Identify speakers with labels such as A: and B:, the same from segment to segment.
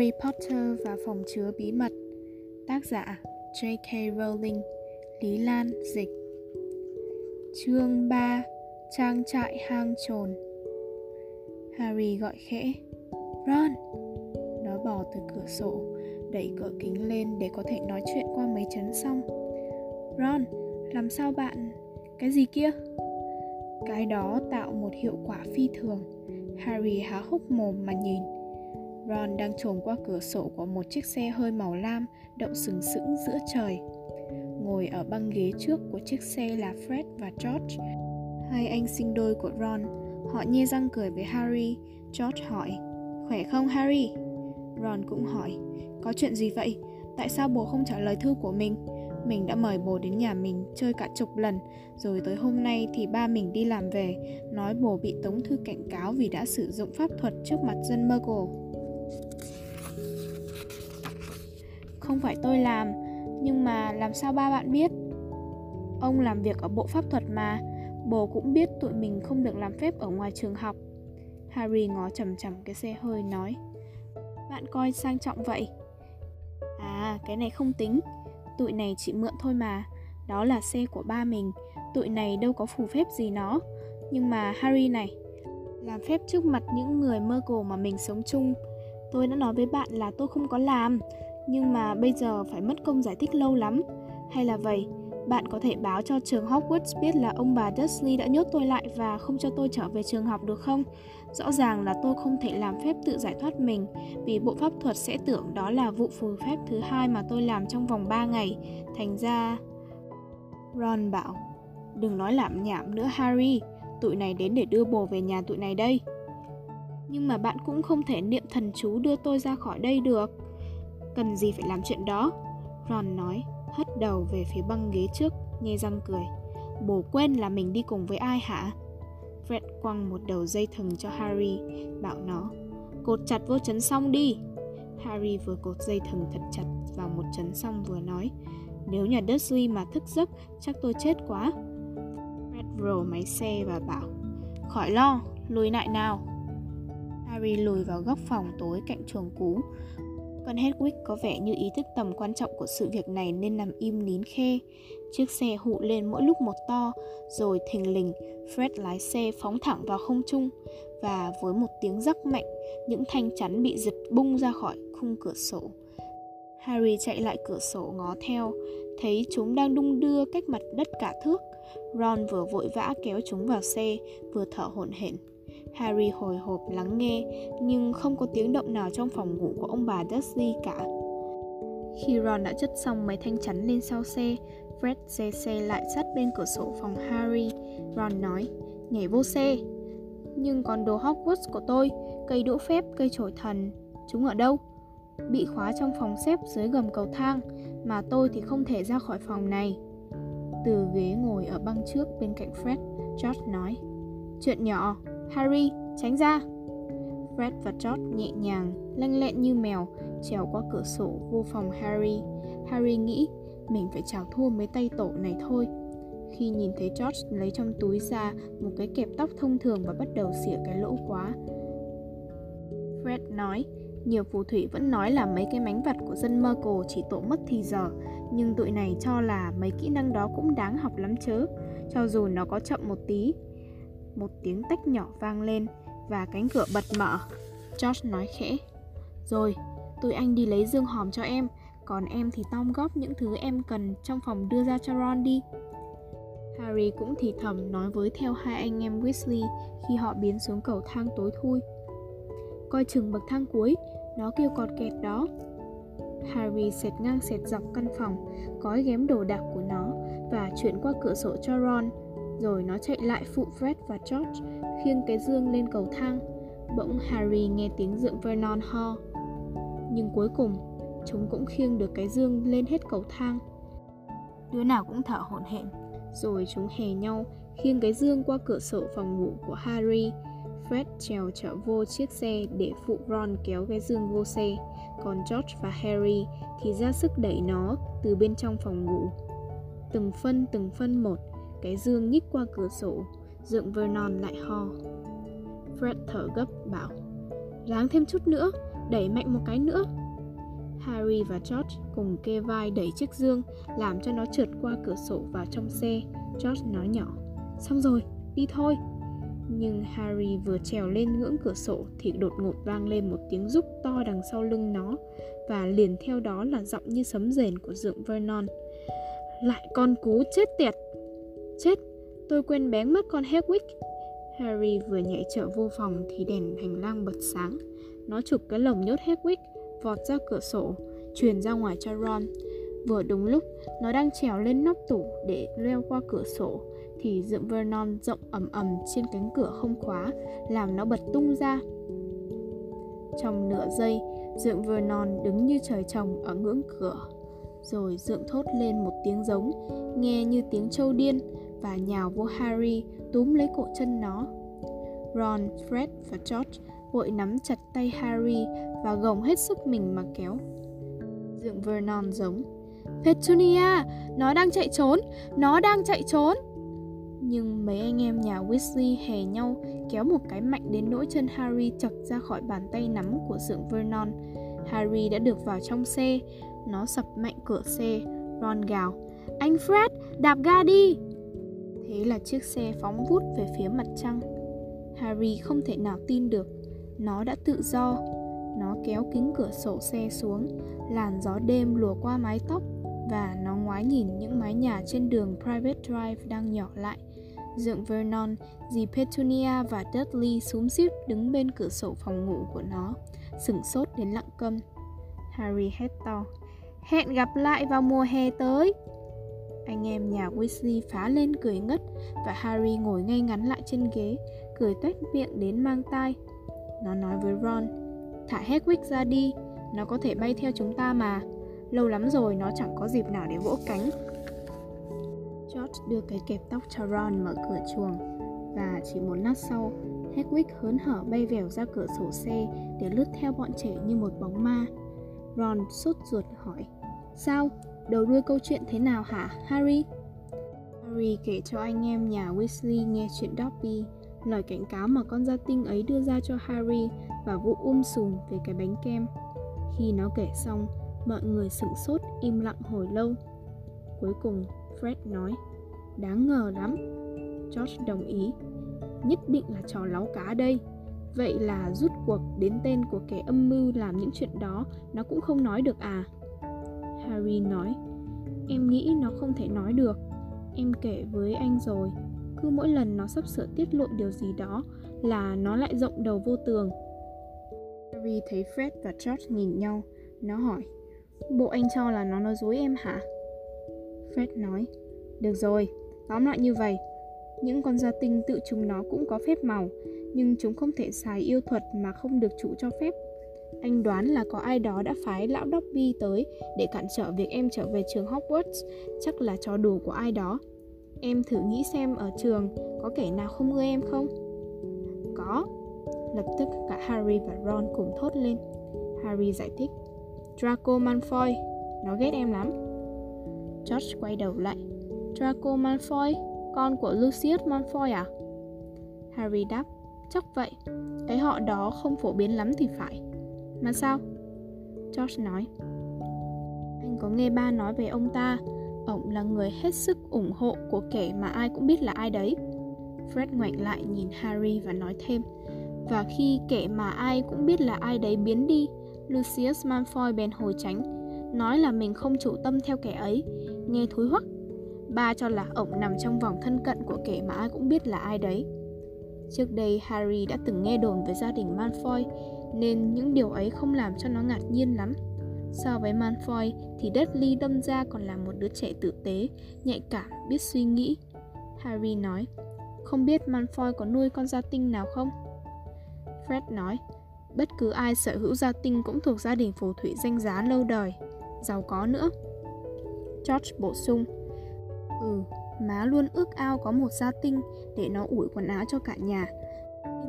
A: Harry Potter và phòng chứa bí mật. Tác giả J.K. Rowling Lý Lan Dịch. Chương 3 Trang trại hang trồn. Harry gọi khẽ Ron. Nó bò từ cửa sổ Đẩy cửa kính lên để có thể nói chuyện qua mấy chấn xong Ron, làm sao bạn... Cái gì kia? Cái đó tạo một hiệu quả phi thường. Harry há hốc mồm mà nhìn. Ron đang trồm qua cửa sổ của một chiếc xe hơi màu lam đậu sừng sững giữa trời. Ngồi ở băng ghế trước của chiếc xe là Fred và George. Hai anh sinh đôi của Ron. Họ nhe răng cười với Harry. George hỏi, khỏe không Harry? Ron cũng hỏi, có chuyện gì vậy? Tại sao bố không trả lời thư của mình? Mình đã mời bố đến nhà mình chơi cả chục lần Rồi tới hôm nay thì ba mình đi làm về Nói bố bị tống thư cảnh cáo vì đã sử dụng pháp thuật trước mặt dân Muggle Không phải tôi làm, nhưng mà làm sao ba bạn biết? Ông làm việc ở bộ pháp thuật mà, bố cũng biết tụi mình không được làm phép ở ngoài trường học. Harry ngó chầm chầm cái xe hơi nói Bạn coi sang trọng vậy À cái này không tính Tụi này chỉ mượn thôi mà Đó là xe của ba mình Tụi này đâu có phù phép gì nó Nhưng mà Harry này Làm phép trước mặt những người mơ cổ mà mình sống chung Tôi đã nói với bạn là tôi không có làm nhưng mà bây giờ phải mất công giải thích lâu lắm Hay là vậy bạn có thể báo cho trường Hogwarts biết là ông bà Dursley đã nhốt tôi lại và không cho tôi trở về trường học được không? Rõ ràng là tôi không thể làm phép tự giải thoát mình vì bộ pháp thuật sẽ tưởng đó là vụ phù phép thứ hai mà tôi làm trong vòng 3 ngày. Thành ra... Ron bảo, đừng nói lảm nhảm nữa Harry, tụi này đến để đưa bồ về nhà tụi này đây. Nhưng mà bạn cũng không thể niệm thần chú đưa tôi ra khỏi đây được. Cần gì phải làm chuyện đó? Ron nói, hất đầu về phía băng ghế trước, nghe răng cười. Bố quên là mình đi cùng với ai hả? Fred quăng một đầu dây thừng cho Harry, bảo nó, cột chặt vô chấn xong đi. Harry vừa cột dây thừng thật chặt vào một chấn xong vừa nói, nếu nhà Dursley mà thức giấc, chắc tôi chết quá. Fred rồ máy xe và bảo, khỏi lo, lùi lại nào. Harry lùi vào góc phòng tối cạnh chuồng cú, còn Hedwig có vẻ như ý thức tầm quan trọng của sự việc này nên nằm im nín khe. Chiếc xe hụ lên mỗi lúc một to, rồi thình lình, Fred lái xe phóng thẳng vào không trung và với một tiếng rắc mạnh, những thanh chắn bị giật bung ra khỏi khung cửa sổ. Harry chạy lại cửa sổ ngó theo, thấy chúng đang đung đưa cách mặt đất cả thước. Ron vừa vội vã kéo chúng vào xe, vừa thở hổn hển. Harry hồi hộp lắng nghe, nhưng không có tiếng động nào trong phòng ngủ của ông bà Dursley cả. Khi Ron đã chất xong mấy thanh chắn lên sau xe, Fred xe xe lại sát bên cửa sổ phòng Harry. Ron nói, nhảy vô xe. Nhưng còn đồ Hogwarts của tôi, cây đũa phép, cây chổi thần, chúng ở đâu? Bị khóa trong phòng xếp dưới gầm cầu thang, mà tôi thì không thể ra khỏi phòng này. Từ ghế ngồi ở băng trước bên cạnh Fred, George nói, chuyện nhỏ, Harry, tránh ra! Fred và George nhẹ nhàng, lanh lẹn như mèo, trèo qua cửa sổ vô phòng Harry. Harry nghĩ mình phải chào thua mấy tay tổ này thôi. Khi nhìn thấy George lấy trong túi ra một cái kẹp tóc thông thường và bắt đầu xỉa cái lỗ quá. Fred nói, nhiều phù thủy vẫn nói là mấy cái mánh vặt của dân Muggle chỉ tổ mất thì giờ, nhưng tụi này cho là mấy kỹ năng đó cũng đáng học lắm chớ, cho dù nó có chậm một tí, một tiếng tách nhỏ vang lên và cánh cửa bật mở. George nói khẽ. Rồi, tụi anh đi lấy dương hòm cho em, còn em thì tom góp những thứ em cần trong phòng đưa ra cho Ron đi. Harry cũng thì thầm nói với theo hai anh em Weasley khi họ biến xuống cầu thang tối thui. Coi chừng bậc thang cuối, nó kêu cọt kẹt đó. Harry xẹt ngang xẹt dọc căn phòng, gói ghém đồ đạc của nó và chuyển qua cửa sổ cho Ron rồi nó chạy lại phụ Fred và George, khiêng cái dương lên cầu thang. Bỗng Harry nghe tiếng dượng Vernon ho. Nhưng cuối cùng, chúng cũng khiêng được cái dương lên hết cầu thang. Đứa nào cũng thở hổn hển, rồi chúng hè nhau khiêng cái dương qua cửa sổ phòng ngủ của Harry. Fred trèo trở vô chiếc xe để phụ Ron kéo cái dương vô xe, còn George và Harry thì ra sức đẩy nó từ bên trong phòng ngủ. Từng phân từng phân một, cái dương nhích qua cửa sổ Dượng Vernon lại ho Fred thở gấp bảo Ráng thêm chút nữa đẩy mạnh một cái nữa. Harry và George cùng kê vai đẩy chiếc dương, làm cho nó trượt qua cửa sổ vào trong xe. George nói nhỏ, xong rồi, đi thôi. Nhưng Harry vừa trèo lên ngưỡng cửa sổ thì đột ngột vang lên một tiếng rúc to đằng sau lưng nó và liền theo đó là giọng như sấm rền của dượng Vernon. Lại con cú chết tiệt! Chết! Tôi quên bén mất con Hedwig. Harry vừa nhảy trở vô phòng thì đèn hành lang bật sáng. Nó chụp cái lồng nhốt Hedwig, vọt ra cửa sổ, truyền ra ngoài cho Ron. Vừa đúng lúc, nó đang trèo lên nóc tủ để leo qua cửa sổ thì dượng Vernon rộng ầm ầm trên cánh cửa không khóa, làm nó bật tung ra. Trong nửa giây, dượng Vernon đứng như trời trồng ở ngưỡng cửa. Rồi dượng thốt lên một tiếng giống, nghe như tiếng trâu điên, và nhào vô Harry túm lấy cổ chân nó. Ron, Fred và George vội nắm chặt tay Harry và gồng hết sức mình mà kéo. Dượng Vernon giống Petunia, nó đang chạy trốn, nó đang chạy trốn. Nhưng mấy anh em nhà Weasley hè nhau kéo một cái mạnh đến nỗi chân Harry chật ra khỏi bàn tay nắm của dượng Vernon. Harry đã được vào trong xe, nó sập mạnh cửa xe. Ron gào, anh Fred, đạp ga đi! Thế là chiếc xe phóng vút về phía mặt trăng. Harry không thể nào tin được, nó đã tự do. Nó kéo kính cửa sổ xe xuống, làn gió đêm lùa qua mái tóc và nó ngoái nhìn những mái nhà trên đường Private Drive đang nhỏ lại. Dượng Vernon, dì Petunia và Dudley xúm xít đứng bên cửa sổ phòng ngủ của nó, sửng sốt đến lặng câm. Harry hét to, hẹn gặp lại vào mùa hè tới. Anh em nhà Weasley phá lên cười ngất và Harry ngồi ngay ngắn lại trên ghế, cười tuét miệng đến mang tai. Nó nói với Ron, thả Hedwig ra đi, nó có thể bay theo chúng ta mà. Lâu lắm rồi nó chẳng có dịp nào để vỗ cánh. George đưa cái kẹp tóc cho Ron mở cửa chuồng và chỉ một lát sau, Hedwig hớn hở bay vèo ra cửa sổ xe để lướt theo bọn trẻ như một bóng ma. Ron sốt ruột hỏi, sao? Đầu đuôi câu chuyện thế nào hả, Harry? Harry kể cho anh em nhà Weasley nghe chuyện Dobby, lời cảnh cáo mà con gia tinh ấy đưa ra cho Harry và vụ um sùm về cái bánh kem. Khi nó kể xong, mọi người sửng sốt im lặng hồi lâu. Cuối cùng, Fred nói, đáng ngờ lắm. George đồng ý, nhất định là trò láo cá đây. Vậy là rút cuộc đến tên của kẻ âm mưu làm những chuyện đó nó cũng không nói được à? Harry nói Em nghĩ nó không thể nói được. Em kể với anh rồi Cứ mỗi lần nó sắp sửa tiết lộ điều gì đó Là nó lại rộng đầu vô tường. Harry thấy Fred và George nhìn nhau Nó hỏi Bộ anh cho là nó nói dối em hả? Fred nói Được rồi, tóm lại như vậy. Những con gia tinh tự chúng nó cũng có phép màu Nhưng chúng không thể xài yêu thuật mà không được chủ cho phép anh đoán là có ai đó đã phái lão Dobby tới để cản trở việc em trở về trường Hogwarts, chắc là trò đùa của ai đó. Em thử nghĩ xem ở trường có kẻ nào không ưa em không? Có. Lập tức cả Harry và Ron cùng thốt lên. Harry giải thích. Draco Malfoy, nó ghét em lắm. George quay đầu lại. Draco Malfoy, con của Lucius Malfoy à? Harry đáp, chắc vậy. Cái họ đó không phổ biến lắm thì phải. Mà sao? George nói. Anh có nghe ba nói về ông ta? Ông là người hết sức ủng hộ của kẻ mà ai cũng biết là ai đấy. Fred ngoảnh lại nhìn Harry và nói thêm. Và khi kẻ mà ai cũng biết là ai đấy biến đi, Lucius Malfoy bèn hồi tránh Nói là mình không chủ tâm theo kẻ ấy. Nghe thối hoắc, Ba cho là ổng nằm trong vòng thân cận của kẻ mà ai cũng biết là ai đấy. Trước đây Harry đã từng nghe đồn về gia đình Malfoy nên những điều ấy không làm cho nó ngạc nhiên lắm. So với Malfoy thì Dudley đâm ra còn là một đứa trẻ tử tế, nhạy cảm, biết suy nghĩ. Harry nói, không biết Malfoy có nuôi con gia tinh nào không? Fred nói, bất cứ ai sở hữu gia tinh cũng thuộc gia đình phù thủy danh giá lâu đời, giàu có nữa. George bổ sung, ừ, má luôn ước ao có một gia tinh để nó ủi quần áo cho cả nhà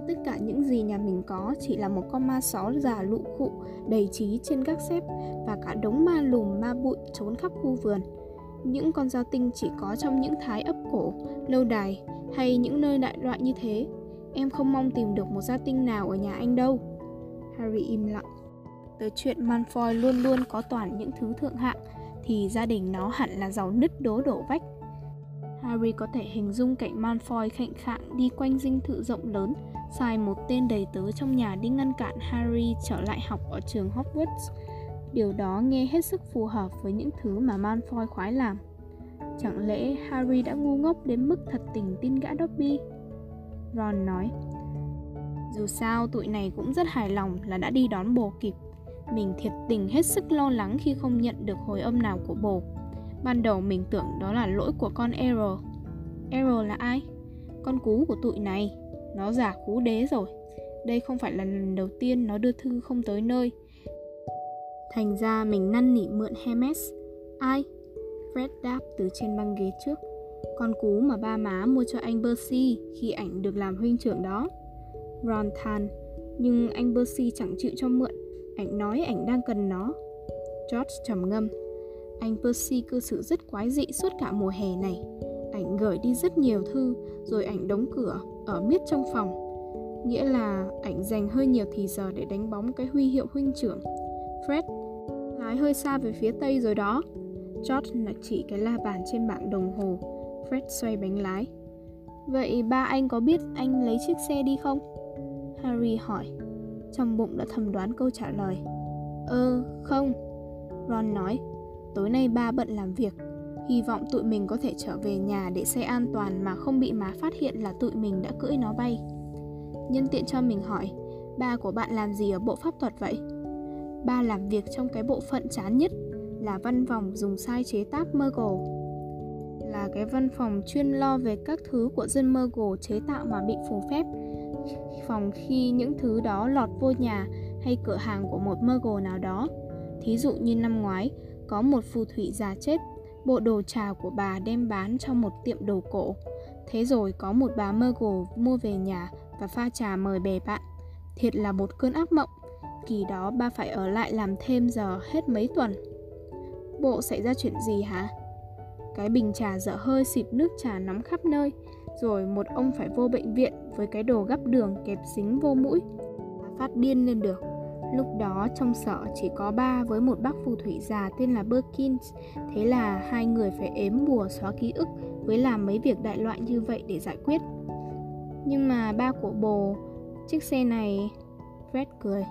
A: tất cả những gì nhà mình có chỉ là một con ma só già lụ khụ, đầy trí trên các xếp và cả đống ma lùm, ma bụi trốn khắp khu vườn. Những con gia tinh chỉ có trong những thái ấp cổ, lâu đài hay những nơi đại loại như thế. Em không mong tìm được một gia tinh nào ở nhà anh đâu. Harry im lặng. Tới chuyện Malfoy luôn luôn có toàn những thứ thượng hạng thì gia đình nó hẳn là giàu nứt đố đổ vách. Harry có thể hình dung cảnh Malfoy khệnh khạng đi quanh dinh thự rộng lớn, sai một tên đầy tớ trong nhà đi ngăn cản Harry trở lại học ở trường Hogwarts. Điều đó nghe hết sức phù hợp với những thứ mà Malfoy khoái làm. Chẳng lẽ Harry đã ngu ngốc đến mức thật tình tin gã Dobby? Ron nói, dù sao tụi này cũng rất hài lòng là đã đi đón bồ kịp Mình thiệt tình hết sức lo lắng khi không nhận được hồi âm nào của bồ Ban đầu mình tưởng đó là lỗi của con Errol. Errol là ai? Con cú của tụi này. Nó giả cú đế rồi. Đây không phải là lần đầu tiên nó đưa thư không tới nơi. Thành ra mình năn nỉ mượn Hermes. Ai? Fred đáp từ trên băng ghế trước. Con cú mà ba má mua cho anh Percy khi ảnh được làm huynh trưởng đó. Ron than, Nhưng anh Percy chẳng chịu cho mượn. Ảnh nói ảnh đang cần nó. George trầm ngâm. Anh Percy cư xử rất quái dị suốt cả mùa hè này. Ảnh gửi đi rất nhiều thư Rồi ảnh đóng cửa Ở miết trong phòng. Nghĩa là ảnh dành hơi nhiều thì giờ để đánh bóng cái huy hiệu huynh trưởng Fred. Lái hơi xa về phía tây rồi đó. George là chỉ cái la bàn trên bảng đồng hồ. Fred xoay bánh lái. Vậy ba anh có biết anh lấy chiếc xe đi không? Harry hỏi. Trong bụng đã thầm đoán câu trả lời. Ơ, không Ron nói. Tối nay ba bận làm việc Hy vọng tụi mình có thể trở về nhà để xe an toàn mà không bị má phát hiện là tụi mình đã cưỡi nó bay Nhân tiện cho mình hỏi Ba của bạn làm gì ở bộ pháp thuật vậy? Ba làm việc trong cái bộ phận chán nhất là văn phòng dùng sai chế tác Muggle là cái văn phòng chuyên lo về các thứ của dân Muggle chế tạo mà bị phù phép phòng khi những thứ đó lọt vô nhà hay cửa hàng của một Muggle nào đó. Thí dụ như năm ngoái, có một phù thủy già chết, bộ đồ trà của bà đem bán cho một tiệm đồ cổ. Thế rồi có một bà Muggle mua về nhà và pha trà mời bè bạn. Thiệt là một cơn ác mộng. Kỳ đó ba phải ở lại làm thêm giờ hết mấy tuần. Bộ xảy ra chuyện gì hả? Cái bình trà dở hơi xịt nước trà nóng khắp nơi rồi một ông phải vô bệnh viện với cái đồ gắp đường kẹp dính vô mũi phát điên lên được lúc đó trong sở chỉ có ba với một bác phù thủy già tên là Perkins. Thế là hai người phải ếm bùa xóa ký ức với làm mấy việc đại loại như vậy để giải quyết. Nhưng mà ba của bồ, chiếc xe này, Fred cười.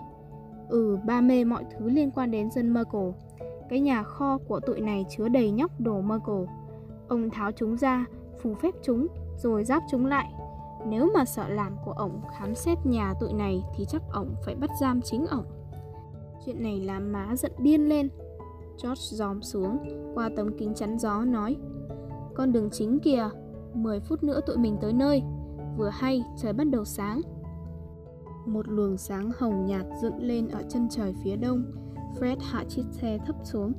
A: Ừ ba mê mọi thứ liên quan đến dân Merkel. Cái nhà kho của tụi này chứa đầy nhóc đồ Merkel. Ông tháo chúng ra, phù phép chúng, rồi giáp chúng lại. Nếu mà sợ làm của ổng khám xét nhà tụi này thì chắc ổng phải bắt giam chính ổng. Chuyện này làm má giận điên lên. George dòm xuống, qua tấm kính chắn gió nói Con đường chính kìa, 10 phút nữa tụi mình tới nơi. Vừa hay, trời bắt đầu sáng. Một luồng sáng hồng nhạt dựng lên ở chân trời phía đông. Fred hạ chiếc xe thấp xuống.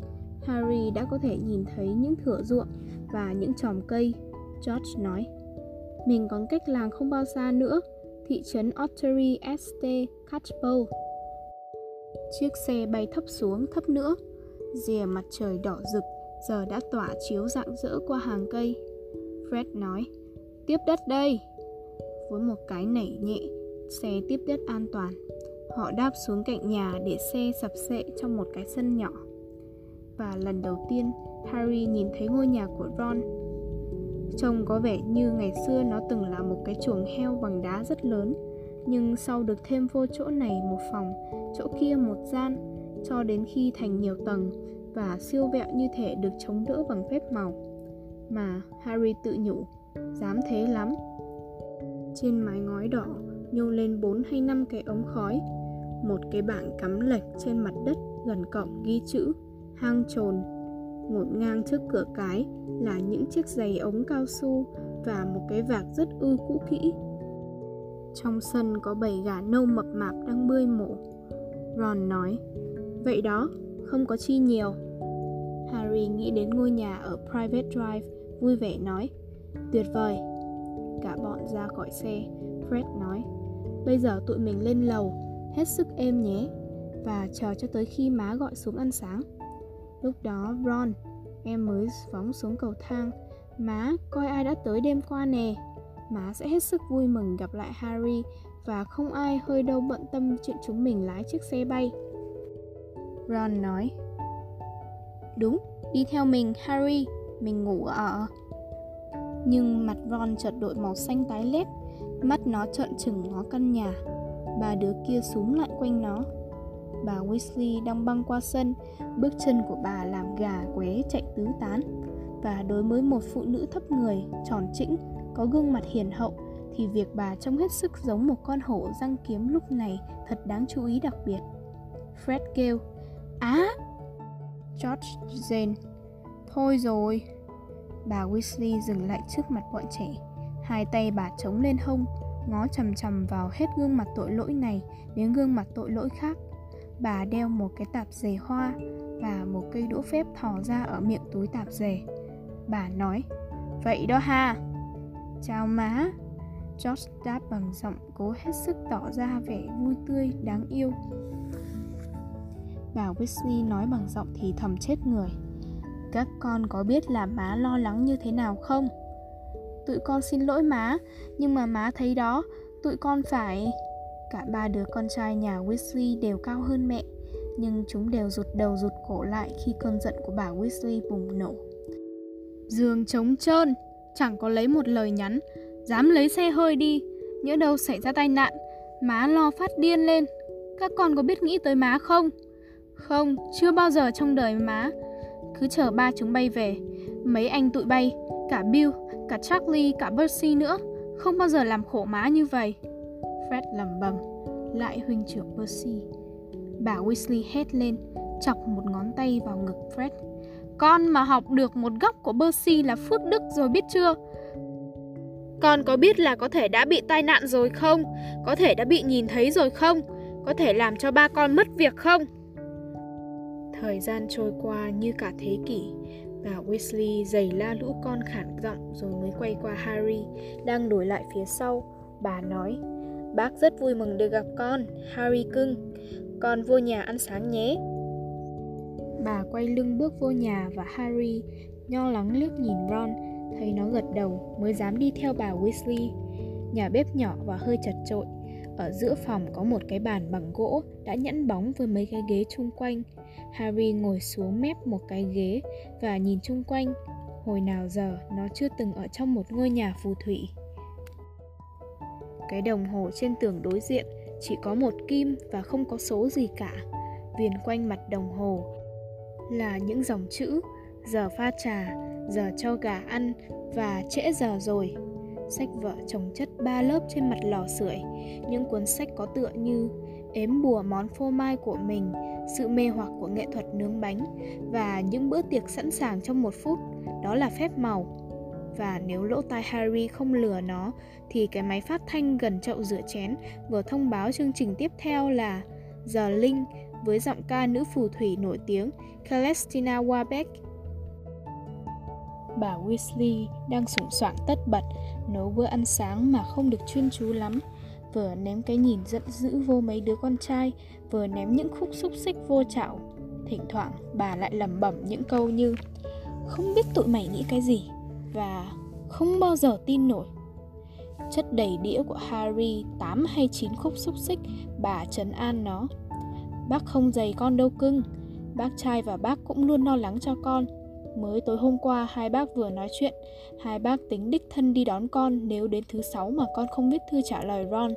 A: Harry đã có thể nhìn thấy những thửa ruộng và những chòm cây. George nói mình còn cách làng không bao xa nữa, thị trấn Ottery St. Catchpole. Chiếc xe bay thấp xuống thấp nữa, rìa mặt trời đỏ rực giờ đã tỏa chiếu rạng rỡ qua hàng cây. Fred nói, tiếp đất đây. Với một cái nảy nhẹ, xe tiếp đất an toàn. Họ đáp xuống cạnh nhà để xe sập sệ trong một cái sân nhỏ. Và lần đầu tiên, Harry nhìn thấy ngôi nhà của Ron Trông có vẻ như ngày xưa nó từng là một cái chuồng heo bằng đá rất lớn. Nhưng sau được thêm vô chỗ này một phòng, chỗ kia một gian Cho đến khi thành nhiều tầng và siêu vẹo như thể được chống đỡ bằng phép màu. Mà Harry tự nhủ, dám thế lắm. Trên mái ngói đỏ nhô lên bốn hay năm cái ống khói Một cái bảng cắm lệch trên mặt đất gần cổng ghi chữ Hang trồn ngổn ngang trước cửa cái là những chiếc giày ống cao su và một cái vạc rất ư cũ kỹ. Trong sân có bảy gà nâu mập mạp đang bơi mổ. Ron nói, vậy đó, không có chi nhiều. Harry nghĩ đến ngôi nhà ở Private Drive, vui vẻ nói, tuyệt vời. Cả bọn ra khỏi xe, Fred nói, bây giờ tụi mình lên lầu, hết sức êm nhé, và chờ cho tới khi má gọi xuống ăn sáng. Lúc đó Ron, em mới phóng xuống cầu thang Má, coi ai đã tới đêm qua nè Má sẽ hết sức vui mừng gặp lại Harry Và không ai hơi đâu bận tâm chuyện chúng mình lái chiếc xe bay Ron nói. Đúng, đi theo mình, Harry, mình ngủ ở... Nhưng mặt Ron chợt đổi màu xanh tái lét, mắt nó trợn trừng ngó căn nhà. Ba đứa kia súng lại quanh nó. Bà Weasley đang băng qua sân, bước chân của bà làm gà qué chạy tứ tán. Và đối với một phụ nữ thấp người, tròn trĩnh, có gương mặt hiền hậu, thì việc bà trông hết sức giống một con hổ răng kiếm lúc này thật đáng chú ý đặc biệt. Fred kêu, Á! George Jane, Thôi rồi! Bà Weasley dừng lại trước mặt bọn trẻ. Hai tay bà chống lên hông, ngó chầm chầm vào hết gương mặt tội lỗi này đến gương mặt tội lỗi khác. Bà đeo một cái tạp dề hoa và một cây đũa phép thò ra ở miệng túi tạp dề. Bà nói, vậy đó ha. Chào má. George đáp bằng giọng cố hết sức tỏ ra vẻ vui tươi, đáng yêu. Bà Weasley nói bằng giọng thì thầm chết người. Các con có biết là má lo lắng như thế nào không? Tụi con xin lỗi má, nhưng mà má thấy đó, tụi con phải... Cả ba đứa con trai nhà Weasley đều cao hơn mẹ, nhưng chúng đều rụt đầu rụt cổ lại khi cơn giận của bà Weasley bùng nổ. Giường trống trơn, chẳng có lấy một lời nhắn, dám lấy xe hơi đi, nhỡ đâu xảy ra tai nạn, má lo phát điên lên. Các con có biết nghĩ tới má không? Không, chưa bao giờ trong đời má. Cứ chờ ba chúng bay về, mấy anh tụi bay, cả Bill, cả Charlie, cả Percy nữa, không bao giờ làm khổ má như vậy. Fred lẩm bẩm, lại huynh trưởng Percy. Bà Weasley hét lên, chọc một ngón tay vào ngực Fred. Con mà học được một góc của Percy là phước đức rồi biết chưa? Con có biết là có thể đã bị tai nạn rồi không? Có thể đã bị nhìn thấy rồi không? Có thể làm cho ba con mất việc không? Thời gian trôi qua như cả thế kỷ Bà Weasley giày la lũ con khản giọng rồi mới quay qua Harry Đang đổi lại phía sau Bà nói Bác rất vui mừng được gặp con, Harry cưng Con vô nhà ăn sáng nhé Bà quay lưng bước vô nhà và Harry nho lắng liếc nhìn Ron Thấy nó gật đầu mới dám đi theo bà Weasley Nhà bếp nhỏ và hơi chật trội Ở giữa phòng có một cái bàn bằng gỗ đã nhẫn bóng với mấy cái ghế chung quanh Harry ngồi xuống mép một cái ghế và nhìn chung quanh. Hồi nào giờ nó chưa từng ở trong một ngôi nhà phù thủy. Cái đồng hồ trên tường đối diện chỉ có một kim và không có số gì cả. Viền quanh mặt đồng hồ là những dòng chữ giờ pha trà, giờ cho gà ăn và trễ giờ rồi. Sách vở chồng chất ba lớp trên mặt lò sưởi, những cuốn sách có tựa như ếm bùa món phô mai của mình, sự mê hoặc của nghệ thuật nướng bánh và những bữa tiệc sẵn sàng trong một phút, đó là phép màu. Và nếu lỗ tai Harry không lừa nó, thì cái máy phát thanh gần chậu rửa chén vừa thông báo chương trình tiếp theo là Giờ Linh với giọng ca nữ phù thủy nổi tiếng Celestina Warbeck. Bà Weasley đang sủng soạn tất bật nấu bữa ăn sáng mà không được chuyên chú lắm vừa ném cái nhìn giận dữ vô mấy đứa con trai, vừa ném những khúc xúc xích vô chảo. Thỉnh thoảng bà lại lẩm bẩm những câu như Không biết tụi mày nghĩ cái gì và không bao giờ tin nổi. Chất đầy đĩa của Harry 8 hay 9 khúc xúc xích, bà trấn an nó. Bác không dày con đâu cưng, bác trai và bác cũng luôn lo lắng cho con Mới tối hôm qua hai bác vừa nói chuyện, hai bác tính đích thân đi đón con nếu đến thứ sáu mà con không viết thư trả lời Ron.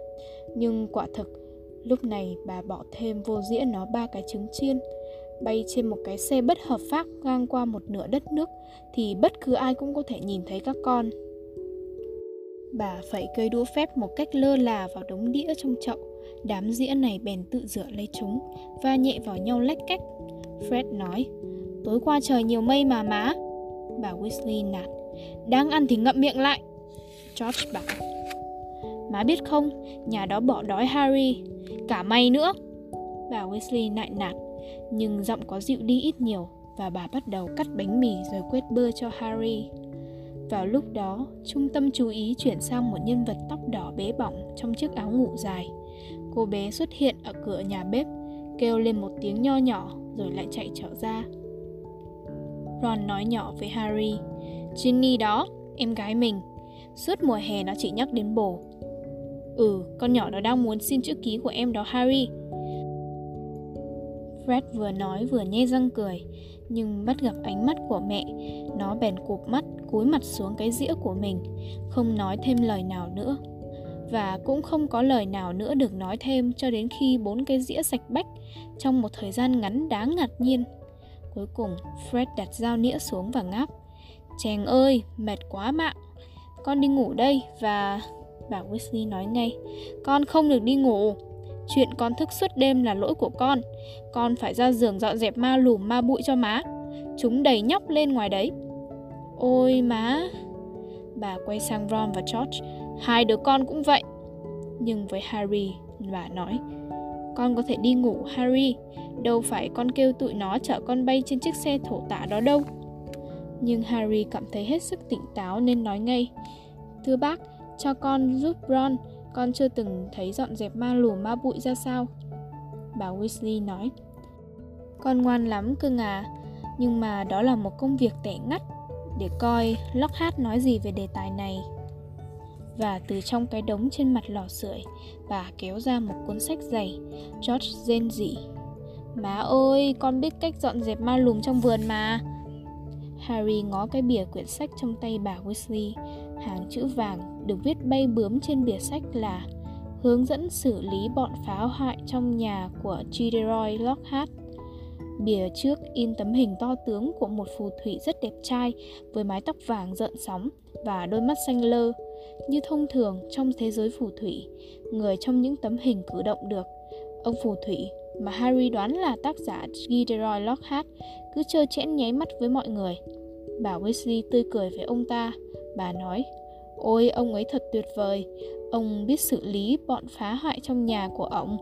A: Nhưng quả thực, lúc này bà bỏ thêm vô dĩa nó ba cái trứng chiên. Bay trên một cái xe bất hợp pháp ngang qua một nửa đất nước thì bất cứ ai cũng có thể nhìn thấy các con. Bà phải cây đũa phép một cách lơ là vào đống đĩa trong chậu. Đám dĩa này bèn tự rửa lấy chúng, và nhẹ vào nhau lách cách. Fred nói, Tối qua trời nhiều mây mà má Bà Weasley nạt Đang ăn thì ngậm miệng lại George bảo Má biết không, nhà đó bỏ đói Harry Cả mày nữa Bà Weasley lại nạt nhưng giọng có dịu đi ít nhiều Và bà bắt đầu cắt bánh mì rồi quét bơ cho Harry. Vào lúc đó, trung tâm chú ý chuyển sang một nhân vật tóc đỏ bé bỏng trong chiếc áo ngủ dài. Cô bé xuất hiện ở cửa nhà bếp Kêu lên một tiếng nho nhỏ rồi lại chạy trở ra. Ron nói nhỏ với Harry Ginny đó, em gái mình. Suốt mùa hè nó chỉ nhắc đến bồ. Ừ, con nhỏ nó đang muốn xin chữ ký của em đó Harry. Fred vừa nói vừa nhe răng cười Nhưng bắt gặp ánh mắt của mẹ Nó bèn cụp mắt cúi mặt xuống cái dĩa của mình Không nói thêm lời nào nữa. Và cũng không có lời nào nữa được nói thêm Cho đến khi bốn cái dĩa sạch bách Trong một thời gian ngắn đáng ngạc nhiên. Cuối cùng Fred đặt dao nĩa xuống và ngáp. Chàng ơi, mệt quá mạng Con đi ngủ đây và... Bà Weasley nói ngay. Con không được đi ngủ. Chuyện con thức suốt đêm là lỗi của con. Con phải ra giường dọn dẹp ma lùm ma bụi cho má. Chúng đầy nhóc lên ngoài đấy. Ôi má. Bà quay sang Ron và George. Hai đứa con cũng vậy. Nhưng với Harry Bà nói Con có thể đi ngủ Harry. Đâu phải con kêu tụi nó chở con bay trên chiếc xe thổ tả đó đâu. Nhưng Harry cảm thấy hết sức tỉnh táo nên nói ngay Thưa bác, cho con giúp Ron con chưa từng thấy dọn dẹp ma lùa ma bụi ra sao? Bà Weasley nói. Con ngoan lắm cưng à Nhưng mà đó là một công việc tẻ ngắt. Để coi Lockhart nói gì về đề tài này. Và từ trong cái đống trên mặt lò sưởi Bà kéo ra một cuốn sách dày George rên rỉ Má ơi, con biết cách dọn dẹp ma lùm trong vườn mà. Harry ngó cái bìa quyển sách trong tay bà Weasley Hàng chữ vàng được viết bay bướm trên bìa sách là Hướng dẫn xử lý bọn phá hoại trong nhà của Gilderoy Lockhart Bìa trước in tấm hình to tướng của một phù thủy rất đẹp trai với mái tóc vàng rợn sóng và đôi mắt xanh lơ. Như thông thường trong thế giới phù thủy, người trong những tấm hình cử động được. Ông phù thủy mà Harry đoán là tác giả Gilderoy Lockhart cứ trơ chẽn nháy mắt với mọi người. Bà Weasley tươi cười với ông ta. Bà nói, ôi ông ấy thật tuyệt vời. Ông biết xử lý bọn phá hoại trong nhà của ông.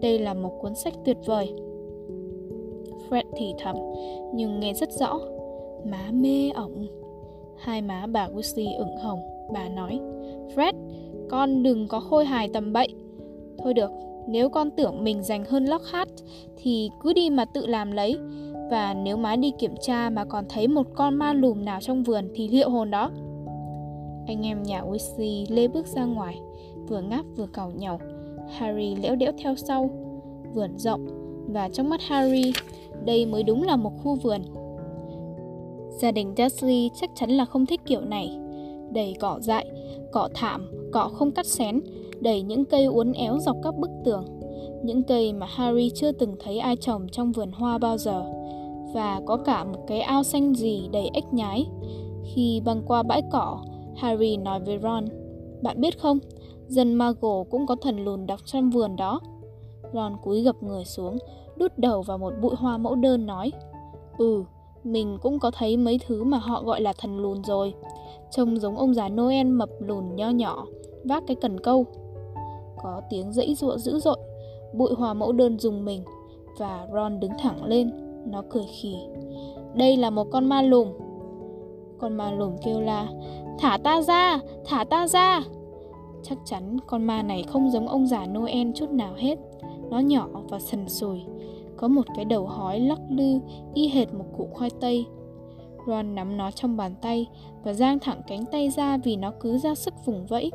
A: Đây là một cuốn sách tuyệt vời. Fred thì thầm, nhưng nghe rất rõ. Má mê ổng. Hai má bà Weasley ửng hồng. Bà nói, Fred, con đừng có khôi hài tầm bậy. Thôi được, nếu con tưởng mình dành hơn Lockhart thì cứ đi mà tự làm lấy. Và nếu má đi kiểm tra mà còn thấy một con ma lùm nào trong vườn thì liệu hồn đó. Anh em nhà Weasley lê bước ra ngoài, vừa ngáp vừa cào nhau. Harry lẽo đẽo theo sau. Vườn rộng, và trong mắt Harry, đây mới đúng là một khu vườn. Gia đình Dursley chắc chắn là không thích kiểu này. Đầy cỏ dại, cỏ thảm, cỏ không cắt xén, đầy những cây uốn éo dọc các bức tường. Những cây mà Harry chưa từng thấy ai trồng trong vườn hoa bao giờ. Và có cả một cái ao xanh gì đầy ếch nhái. Khi băng qua bãi cỏ, Harry nói với Ron, Bạn biết không, dân Muggle cũng có thần lùn đọc trong vườn đó. Ron cúi gập người xuống, đút đầu vào một bụi hoa mẫu đơn nói, Ừ, mình cũng có thấy mấy thứ mà họ gọi là thần lùn rồi. Trông giống ông già Noel mập lùn nho nhỏ, vác cái cần câu. Có tiếng dãy giụa dữ dội, bụi hoa mẫu đơn dùng mình, và Ron đứng thẳng lên, nó cười khì. Đây là một con ma lùm. Con ma lùm kêu la, thả ta ra, thả ta ra. Chắc chắn con ma này không giống ông già Noel chút nào hết. Nó nhỏ và sần sùi, có một cái đầu hói lắc lư y hệt một củ khoai tây. Ron nắm nó trong bàn tay và giang thẳng cánh tay ra vì nó cứ ra sức vùng vẫy.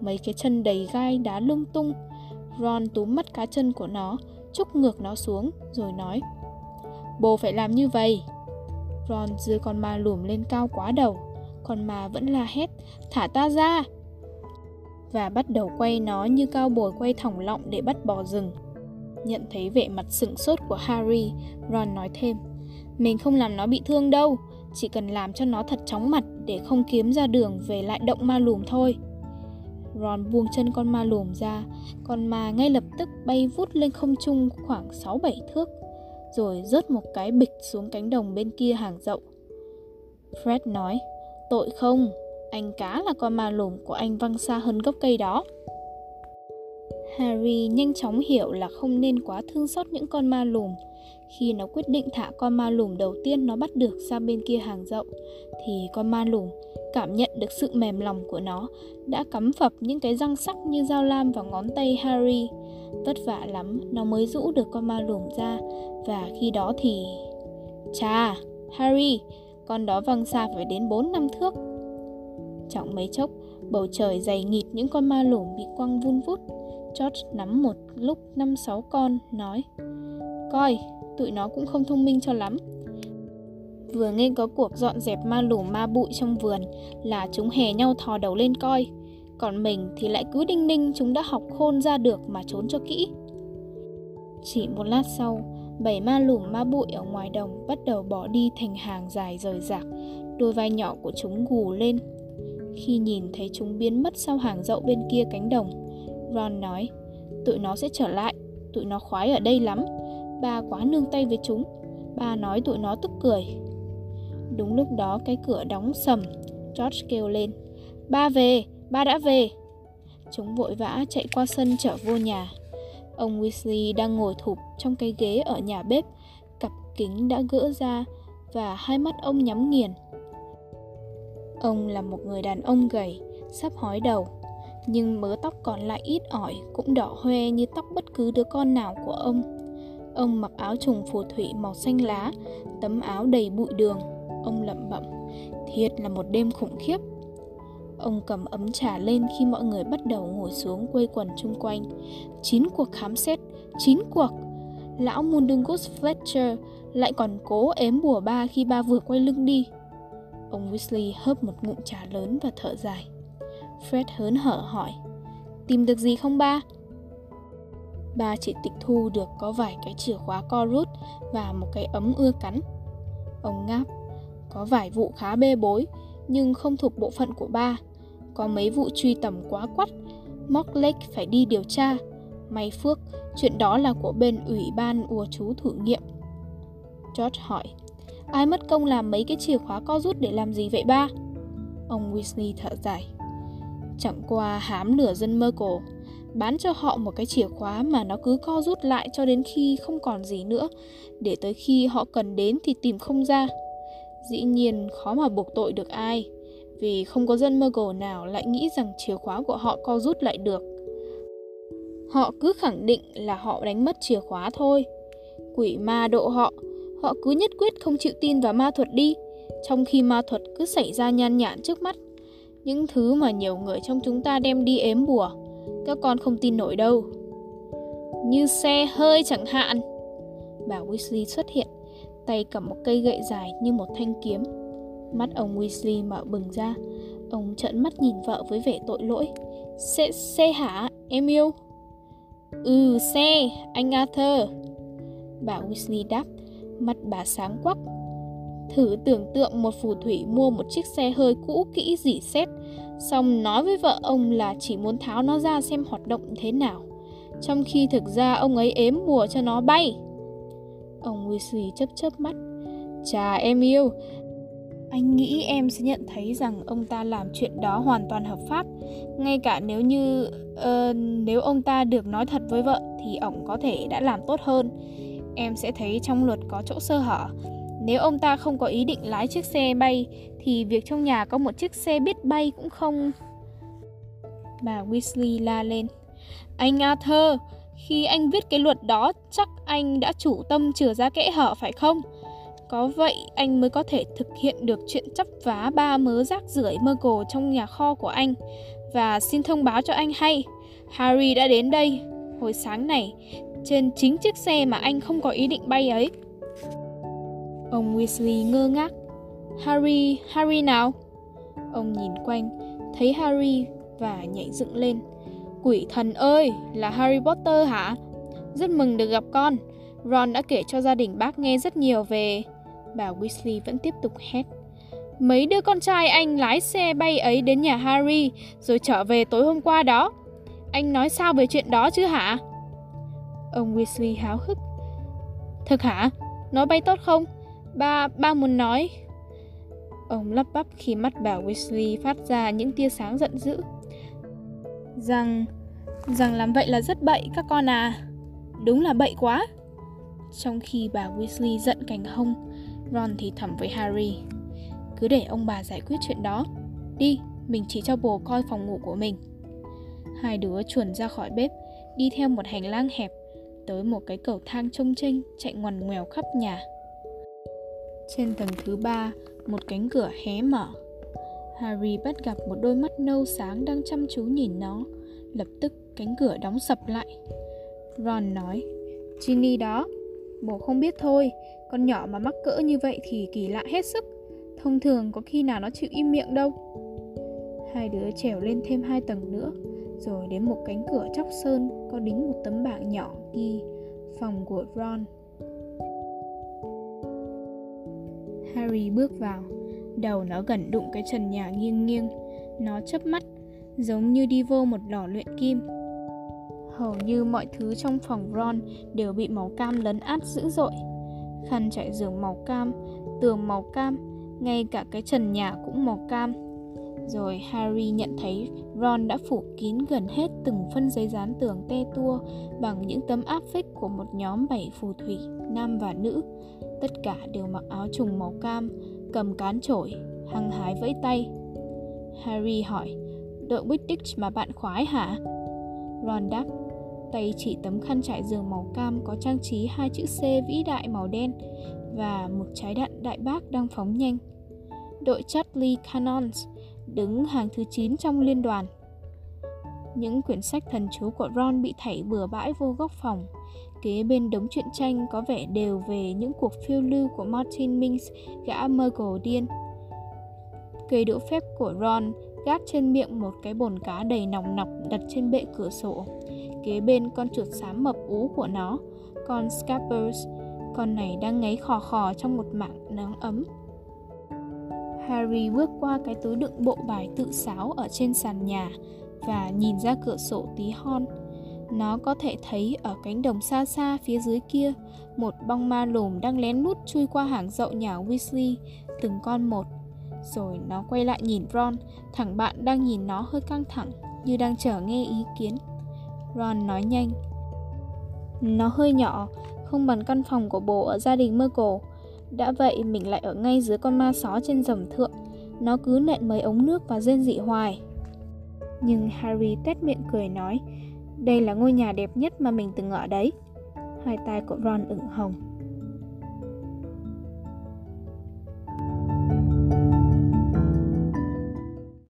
A: Mấy cái chân đầy gai đá lung tung. Ron túm mắt cá chân của nó, chúc ngược nó xuống, rồi nói Bố phải làm như vậy. Ron đưa con ma lùm lên cao quá đầu. Con ma vẫn la hét, thả ta ra! Và bắt đầu quay nó như cao bồi quay thòng lọng để bắt bò rừng. Nhận thấy vẻ mặt sửng sốt của Harry, Ron nói thêm Mình không làm nó bị thương đâu, chỉ cần làm cho nó thật chóng mặt để không kiếm ra đường về lại động ma lùm thôi. Ron buông chân con ma lùm ra, con ma ngay lập tức bay vút lên không trung khoảng 6-7 thước, rồi rớt một cái bịch xuống cánh đồng bên kia hàng rộng. Fred nói, tội không, anh cá là con ma lùm của anh văng xa hơn gốc cây đó. Harry nhanh chóng hiểu là không nên quá thương xót những con ma lùm. Khi nó quyết định thả con ma lùm đầu tiên nó bắt được ra bên kia hàng rộng, thì con ma lùm cảm nhận được sự mềm lòng của nó, đã cắm phập những cái răng sắc như dao lam vào ngón tay Harry. Vất vả lắm, nó mới rũ được con ma lùm ra, và khi đó thì... Chà, Harry, con đó văng xa phải đến 4 năm thước. Chẳng mấy chốc, bầu trời dày nghịt những con ma lùm bị quăng vun vút George nắm một lúc năm sáu con, nói Coi, tụi nó cũng không thông minh cho lắm. Vừa nghe có cuộc dọn dẹp ma lù ma bụi trong vườn là chúng hè nhau thò đầu lên coi. Còn mình thì lại cứ đinh ninh chúng đã học khôn ra được mà trốn cho kỹ. Chỉ một lát sau, bảy ma lùm ma bụi ở ngoài đồng bắt đầu bỏ đi thành hàng dài rời rạc, đôi vai nhỏ của chúng gù lên. Khi nhìn thấy chúng biến mất sau hàng dậu bên kia cánh đồng, Ron nói, tụi nó sẽ trở lại, tụi nó khoái ở đây lắm, ba quá nương tay với chúng, ba nói tụi nó tức cười. Đúng lúc đó cái cửa đóng sầm, George kêu lên, ba về, ba đã về. Chúng vội vã chạy qua sân trở vô nhà. Ông Weasley đang ngồi thụp trong cái ghế ở nhà bếp, cặp kính đã gỡ ra và hai mắt ông nhắm nghiền. Ông là một người đàn ông gầy, sắp hói đầu, nhưng mớ tóc còn lại ít ỏi cũng đỏ hoe như tóc bất cứ đứa con nào của ông. Ông mặc áo trùng phù thủy màu xanh lá, tấm áo đầy bụi đường. Ông lẩm bẩm, thiệt là một đêm khủng khiếp. Ông cầm ấm trà lên khi mọi người bắt đầu ngồi xuống quây quần chung quanh. Chín cuộc khám xét, chín cuộc. Lão Mundungus Fletcher lại còn cố ếm bùa ba khi ba vừa quay lưng đi. Ông Weasley hớp một ngụm trà lớn và thở dài. Fred hớn hở hỏi, tìm được gì không ba? Ba chỉ tịch thu được có vài cái chìa khóa co rút và một cái ấm ưa cắn. Ông ngáp, có vài vụ khá bê bối, nhưng không thuộc bộ phận của ba. Có mấy vụ truy tầm quá quắt, Mock Lake phải đi điều tra. May phước, chuyện đó là của bên ủy ban ùa chú thử nghiệm. George hỏi, ai mất công làm mấy cái chìa khóa co rút để làm gì vậy ba? Ông Weasley thở dài. Chẳng qua hám lửa dân mơ cổ, bán cho họ một cái chìa khóa mà nó cứ co rút lại cho đến khi không còn gì nữa, để tới khi họ cần đến thì tìm không ra. Dĩ nhiên khó mà buộc tội được ai vì không có dân Muggle nào lại nghĩ rằng chìa khóa của họ co rút lại được. Họ cứ khẳng định là họ đánh mất chìa khóa thôi. Quỷ ma độ họ Họ cứ nhất quyết không chịu tin vào ma thuật đi, Trong khi ma thuật cứ xảy ra nhan nhản trước mắt. Những thứ mà nhiều người trong chúng ta đem đi ếm bùa, Các con không tin nổi đâu. Như xe hơi chẳng hạn. Bà Weasley xuất hiện, tay cầm một cây gậy dài như một thanh kiếm. Mắt ông Weasley mở bừng ra, ông trợn mắt nhìn vợ với vẻ tội lỗi. Xe, xe hả, em yêu? Ừ, xe, anh Arthur. Bà Weasley đáp, mắt bà sáng quắc. Thử tưởng tượng một phù thủy mua một chiếc xe hơi cũ kỹ dỉ xét, xong nói với vợ ông là chỉ muốn tháo nó ra xem hoạt động thế nào. Trong khi thực ra ông ấy ếm bùa cho nó bay. Ông Weasley chấp chớp mắt. Chà em yêu, anh nghĩ em sẽ nhận thấy rằng ông ta làm chuyện đó hoàn toàn hợp pháp. Ngay cả nếu như uh, Nếu ông ta được nói thật với vợ Thì ông có thể đã làm tốt hơn. Em sẽ thấy trong luật có chỗ sơ hở. Nếu ông ta không có ý định lái chiếc xe bay Thì việc trong nhà có một chiếc xe biết bay cũng không. Bà Weasley la lên. Anh Arthur khi anh viết cái luật đó, chắc anh đã chủ tâm chừa ra kẽ hở phải không? Có vậy anh mới có thể thực hiện được chuyện chấp vá ba mớ rác rưởi mơ cổ trong nhà kho của anh. Và xin thông báo cho anh hay, Harry đã đến đây hồi sáng này trên chính chiếc xe mà anh không có ý định bay ấy. Ông Weasley ngơ ngác. Harry, Harry nào? Ông nhìn quanh, thấy Harry và nhảy dựng lên. Quỷ thần ơi, là Harry Potter hả? Rất mừng được gặp con. Ron đã kể cho gia đình bác nghe rất nhiều về... Bà Weasley vẫn tiếp tục hét. Mấy đứa con trai anh lái xe bay ấy đến nhà Harry rồi trở về tối hôm qua đó. Anh nói sao về chuyện đó chứ hả? Ông Weasley háo hức. thật hả? Nó bay tốt không? Ba, ba muốn nói. Ông lắp bắp khi mắt bà Weasley phát ra những tia sáng giận dữ rằng rằng làm vậy là rất bậy các con à. Đúng là bậy quá. Trong khi bà Weasley giận cành hông, Ron thì thầm với Harry. Cứ để ông bà giải quyết chuyện đó. Đi, mình chỉ cho bồ coi phòng ngủ của mình. Hai đứa chuồn ra khỏi bếp, đi theo một hành lang hẹp, tới một cái cầu thang trông chênh chạy ngoằn ngoèo khắp nhà. Trên tầng thứ ba, một cánh cửa hé mở Harry bắt gặp một đôi mắt nâu sáng đang chăm chú nhìn nó. Lập tức cánh cửa đóng sập lại. Ron nói, Ginny đó. Bố không biết thôi, con nhỏ mà mắc cỡ như vậy thì kỳ lạ hết sức. Thông thường có khi nào nó chịu im miệng đâu. Hai đứa trèo lên thêm hai tầng nữa, rồi đến một cánh cửa chóc sơn có đính một tấm bảng nhỏ ghi phòng của Ron. Harry bước vào, đầu nó gần đụng cái trần nhà nghiêng nghiêng, nó chớp mắt, giống như đi vô một lò luyện kim. Hầu như mọi thứ trong phòng Ron đều bị màu cam lấn át dữ dội. Khăn trải giường màu cam, tường màu cam, ngay cả cái trần nhà cũng màu cam. Rồi Harry nhận thấy Ron đã phủ kín gần hết từng phân giấy dán tường te tua bằng những tấm áp phích của một nhóm bảy phù thủy, nam và nữ. Tất cả đều mặc áo trùng màu cam, cầm cán chổi, hăng hái vẫy tay. Harry hỏi, đội Wittich mà bạn khoái hả? Ron đáp, tay chỉ tấm khăn trải giường màu cam có trang trí hai chữ C vĩ đại màu đen và một trái đạn đại bác đang phóng nhanh. Đội Chudley Cannons đứng hàng thứ 9 trong liên đoàn. Những quyển sách thần chú của Ron bị thảy bừa bãi vô góc phòng. Kế bên đống truyện tranh có vẻ đều về những cuộc phiêu lưu của Martin Minks, gã Muggle điên. Cây đũa phép của Ron gác trên miệng một cái bồn cá đầy nòng nọc đặt trên bệ cửa sổ. Kế bên con chuột xám mập ú của nó, con Scappers. con này đang ngáy khò khò trong một mảng nắng ấm. Harry bước qua cái túi đựng bộ bài tự sáo ở trên sàn nhà và nhìn ra cửa sổ tí hon. Nó có thể thấy ở cánh đồng xa xa phía dưới kia, một bong ma lùm đang lén lút chui qua hàng dậu nhà Weasley, từng con một. Rồi nó quay lại nhìn Ron, thằng bạn đang nhìn nó hơi căng thẳng, như đang chờ nghe ý kiến. Ron nói nhanh. Nó hơi nhỏ, không bằng căn phòng của bố ở gia đình Muggle. Đã vậy mình lại ở ngay dưới con ma só trên dầm thượng. Nó cứ nện mấy ống nước và rên dị hoài. Nhưng Harry tét miệng cười nói, đây là ngôi nhà đẹp nhất mà mình từng ở đấy. Hai tay của Ron ửng hồng.